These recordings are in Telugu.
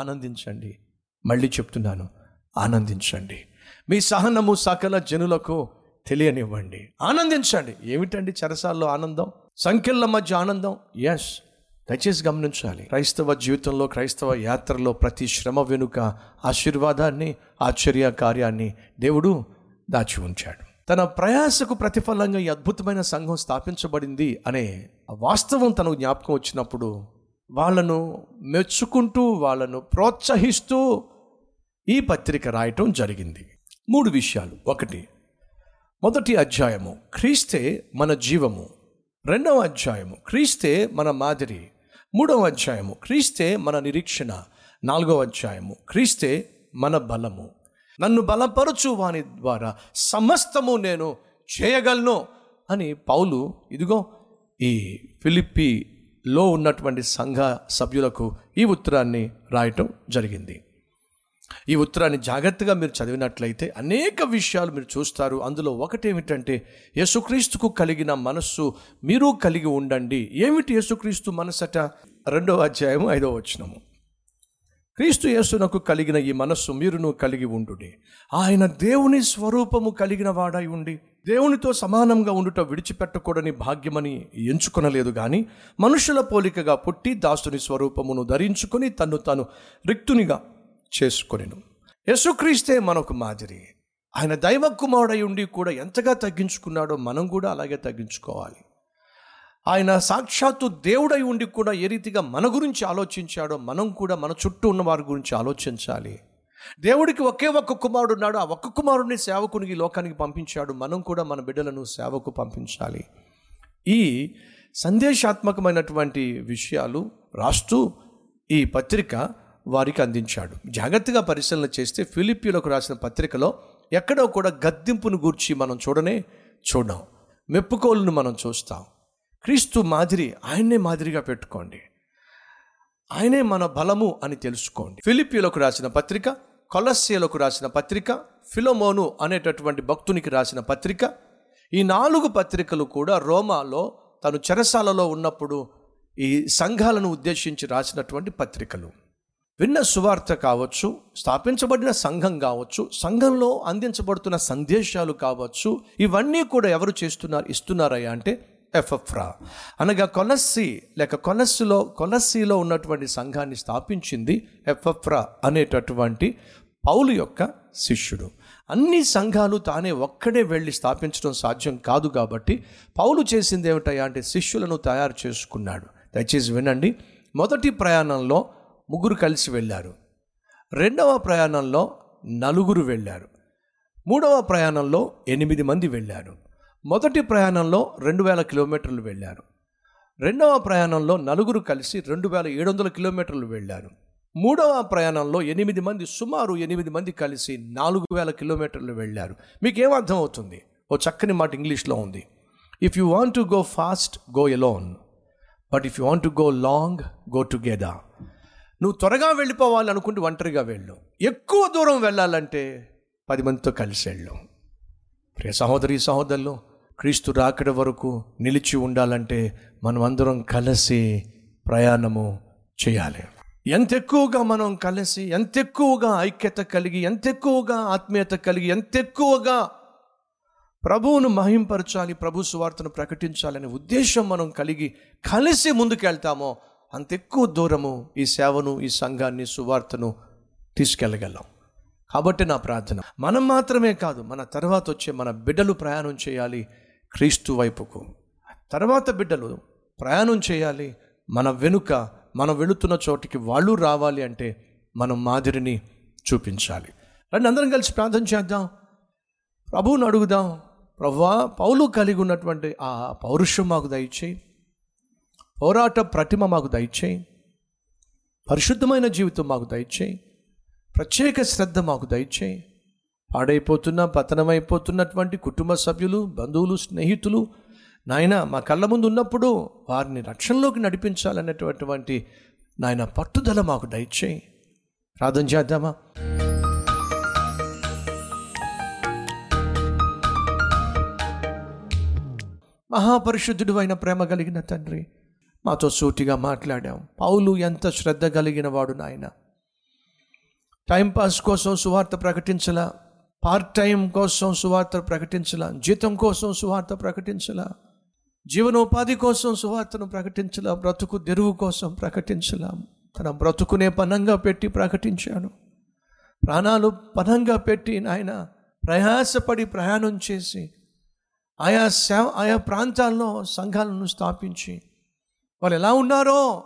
ఆనందించండి. మళ్ళీ చెప్తున్నాను ఆనందించండి. మీ సహనము సకల జనులకు తెలియనివ్వండి. ఆనందించండి. ఏమిటండి చెరసాల్లో ఆనందం? సంఖ్యల మధ్య ఆనందం? ఎస్ దయచేసి గమనించాలి. క్రైస్తవ జీవితంలో క్రైస్తవ యాత్రలో ప్రతి శ్రమ వెనుక ఆశీర్వాదాన్ని ఆశ్చర్య కార్యాన్ని దేవుడు దాచి ఉంచాడు. తన ప్రయాసకు ప్రతిఫలంగా ఈ అద్భుతమైన సంఘం స్థాపించబడింది అనే వాస్తవం తనకు జ్ఞాపకం వచ్చినప్పుడు వాళ్ళను మెచ్చుకుంటూ వాళ్ళను ప్రోత్సహిస్తూ ఈ పత్రిక రాయటం జరిగింది. మూడు విషయాలు. ఒకటి మొదటి అధ్యాయము క్రీస్తే మన జీవము. రెండవ అధ్యాయము క్రీస్తే మన మాదిరి. మూడవ అధ్యాయము క్రీస్తే మన నిరీక్షణ. నాలుగవ అధ్యాయము క్రీస్తే మన బలము. నన్ను బలపరచు వాని ద్వారా సమస్తము నేను చేయగలను అని పౌలు ఇదిగో ఈ లో ఉన్నటువంటి సంఘ సభ్యులకు ఈ ఉత్తరాన్ని రాయటం జరిగింది. ఈ ఉత్తరాన్ని జాగ్రత్తగా మీరు చదివినట్లయితే అనేక విషయాలు మీరు చూస్తారు. అందులో ఒకటేమిటంటే యేసుక్రీస్తుకు కలిగిన మనస్సు మీరు కలిగి ఉండండి. ఏమిటి యేసుక్రీస్తు మనసట? రెండవ అధ్యాయము ఐదవ వచనము. క్రీస్తు యేసునకు కలిగిన ఈ మనస్సు మీరును కలిగి ఉండుడి. ఆయన దేవుని స్వరూపము కలిగిన వాడై ఉండి దేవునితో సమానంగా ఉండుట విడిచిపెట్టకూడని భాగ్యమని ఎంచుకొనలేదు కానీ మనుషుల పోలికగా పుట్టి దాసుని స్వరూపమును ధరించుకొని తన్ను తాను రిక్తునిగా చేసుకొనిను. యేసుక్రీస్తే మనకు మాదిరి. ఆయన దైవ కుమారుడై ఉండి కూడా ఎంతగా తగ్గించుకున్నాడో మనం కూడా అలాగే తగ్గించుకోవాలి. ఆయన సాక్షాత్తు దేవుడై ఉండి కూడా ఏ రీతిగా మన గురించి ఆలోచించాడో మనం కూడా మన చుట్టూ ఉన్న వారి గురించి ఆలోచించాలి. దేవుడికి ఒకే ఒక్క కుమారుడు ఉన్నాడు. ఆ ఒక్క కుమారుడిని సేవకునికి ఈ లోకానికి పంపించాడు. మనం కూడా మన బిడ్డలను సేవకు పంపించాలి. ఈ సందేశాత్మకమైనటువంటి విషయాలు రాస్తూ ఈ పత్రిక వారికి అందించాడు. జాగ్రత్తగా పరిశీలన చేస్తే ఫిలిపిలకు రాసిన పత్రికలో ఎక్కడో కూడా గద్దింపును గూర్చి మనం చూడనే చూడం మెప్పుకోలును మనం చూస్తాం. క్రీస్తు మాదిరి ఆయన్నే మాదిరిగా పెట్టుకోండి. ఆయనే మన బలము అని తెలుసుకోండి. ఫిలిపిలకు రాసిన పత్రిక కొలస్యలకు రాసిన పత్రిక ఫిలోమోను అనేటటువంటి భక్తునికి రాసిన పత్రిక ఈ నాలుగు పత్రికలు కూడా రోమాలో తను చెరసాలలో ఉన్నప్పుడు ఈ సంఘాలను ఉద్దేశించి రాసినటువంటి పత్రికలు. విన్న సువార్త కావచ్చు స్థాపించబడిన సంఘం కావచ్చు సంఘంలో అందించబడుతున్న సందేశాలు కావచ్చు ఇవన్నీ కూడా ఎవరు చేస్తున్నారు ఇస్తున్నారయ్యా అంటే ఎఫ్ఎఫ్రా. అనగా కొలస్సి లేక కొలస్సులో కొలస్సిలో ఉన్నటువంటి సంఘాన్ని స్థాపించింది ఎఫ్ఎఫ్రా అనేటటువంటి పౌలు యొక్క శిష్యుడు. అన్ని సంఘాలు తానే ఒక్కడే వెళ్ళి స్థాపించడం సాధ్యం కాదు కాబట్టి పౌలు చేసింది ఏమిటయా అంటే శిష్యులను తయారు చేసుకున్నాడు. దయచేసి వినండి. మొదటి ప్రయాణంలో ముగ్గురు కలిసి వెళ్ళారు. రెండవ ప్రయాణంలో నలుగురు వెళ్ళారు. మూడవ ప్రయాణంలో ఎనిమిది మంది వెళ్ళారు. మొదటి ప్రయాణంలో రెండు వేల కిలోమీటర్లు వెళ్ళారు రెండవ ప్రయాణంలో నలుగురు కలిసి రెండు వేల ఏడు వందల కిలోమీటర్లు వెళ్ళారు మూడవ ప్రయాణంలో ఎనిమిది మంది సుమారు ఎనిమిది మంది కలిసి నాలుగు వేల కిలోమీటర్లు వెళ్ళారు. మీకేం అర్థం అవుతుంది ఓ చక్కని మాట ఇంగ్లీష్లో ఉంది. If you want to go fast go alone but if you want to go long go together నువ్వు త్వరగా వెళ్ళిపోవాలి అనుకుంటే ఒంటరిగా వెళ్ళు. ఎక్కువ దూరం వెళ్ళాలంటే పది మందితో కలిసి వెళ్ళు ప్రియ సహోదరి సహోదరులు క్రీస్తు రాకడ వరకు నిలిచి ఉండాలంటే మనం అందరం కలిసి ప్రయాణము చేయాలి. ఎంత ఎక్కువగా మనం కలిసి ఎంత ఎక్కువగా ఐక్యత కలిగి ఎంత ఎక్కువగా ఆత్మీయత కలిగి ఎంత ఎక్కువగా ప్రభువును మహింపరచాలి ప్రభు సువార్తను ప్రకటించాలనే ఉద్దేశం మనం కలిగి కలిసి ముందుకెళ్తామో అంత ఎక్కువ దూరము ఈ సేవను ఈ సంఘాన్ని సువార్తను తీసుకెళ్ళగలం. కాబట్టి నా ప్రార్థన. మనం మాత్రమే కాదు మన తర్వాత వచ్చే మన బిడ్డలు ప్రయాణం చేయాలి క్రీస్తు వైపుకు. తర్వాత బిడ్డలు ప్రయాణం చేయాలి. మన వెనుక మనం వెళుతున్న చోటికి వాళ్ళు రావాలి అంటే మనం మాదిరిని చూపించాలి. రండి అందరం కలిసి ప్రార్థన చేద్దాం. ప్రభువుని అడుగుదాం. ప్రవ్వా పౌలు కలిగి ఉన్నటువంటి ఆ పౌరుషం మాకు దయచేయి. పోరాట ప్రతిమ మాకు దయచేయి. పరిశుద్ధమైన జీవితం మాకు దయచేయి. ప్రత్యేక శ్రద్ధ మాకు దయచేయి. పాడైపోతున్న పతనమైపోతున్నటువంటి కుటుంబ సభ్యులు బంధువులు స్నేహితులు నాయన మా కళ్ళ ముందు ఉన్నప్పుడు వారిని రక్షణలోకి నడిపించాలనేటటువంటి నాయన పట్టుదల మాకు దయచేయి. ప్రార్థన చేద్దామా? మహాపరిశుద్ధుడు అయిన ప్రేమ కలిగిన తండ్రి మాతో సూటిగా మాట్లాడాం. పౌలు ఎంత శ్రద్ధ కలిగిన వాడు నాయన. టైంపాస్ కోసం సువార్త ప్రకటించలా? పార్ట్ టైం కోసం సువార్త ప్రకటించలా జీతం కోసం సువార్త ప్రకటించలా జీవనోపాధి కోసం సువార్తను ప్రకటించలా బ్రతుకు తెరువు కోసం ప్రకటించలా. తన బ్రతుకునే పనంగా పెట్టి ప్రకటించాడు. ప్రాణాలు పనంగా పెట్టి నాయన ప్రయాసపడి ప్రయాణం చేసి ఆయా సేవ ఆయా ప్రాంతాల్లో సంఘాలను స్థాపించి వాళ్ళు ఎలా ఉన్నారో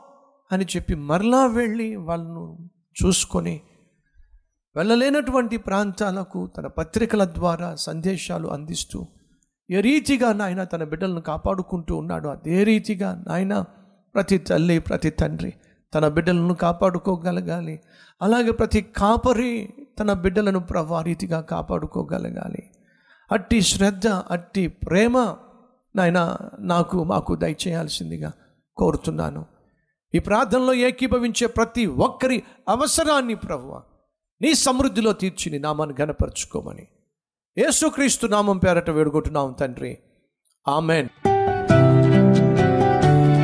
అని చెప్పి మరలా వెళ్ళి వాళ్ళను చూసుకొని వెళ్ళలేనటువంటి ప్రాంతాలకు తన పత్రికల ద్వారా సందేశాలు అందిస్తూ ఏ రీతిగా నాయన తన బిడ్డలను కాపాడుకుంటూ ఉన్నాడు అదే రీతిగా నాయన ప్రతి తల్లి ప్రతి తండ్రి తన బిడ్డలను కాపాడుకోగలగాలి. అలాగే ప్రతి కాపరి తన బిడ్డలను ప్రభా రీతిగా కాపాడుకోగలగాలి. అట్టి శ్రద్ధ అట్టి ప్రేమ నాయన నాకు మాకు దయచేయాల్సిందిగా కోరుతున్నాను. ఈ ప్రార్థనలో ఏకీభవించే ప్రతి ఒక్కరి అవసరాన్ని ప్రభువా నీ సమృద్ధిలో తీర్చి నీ నామాన్ని గనపరుచుకోమని యేసుక్రీస్తు నామం పేరట వేడుకుంటున్నాం తండ్రి. ఆమెన్.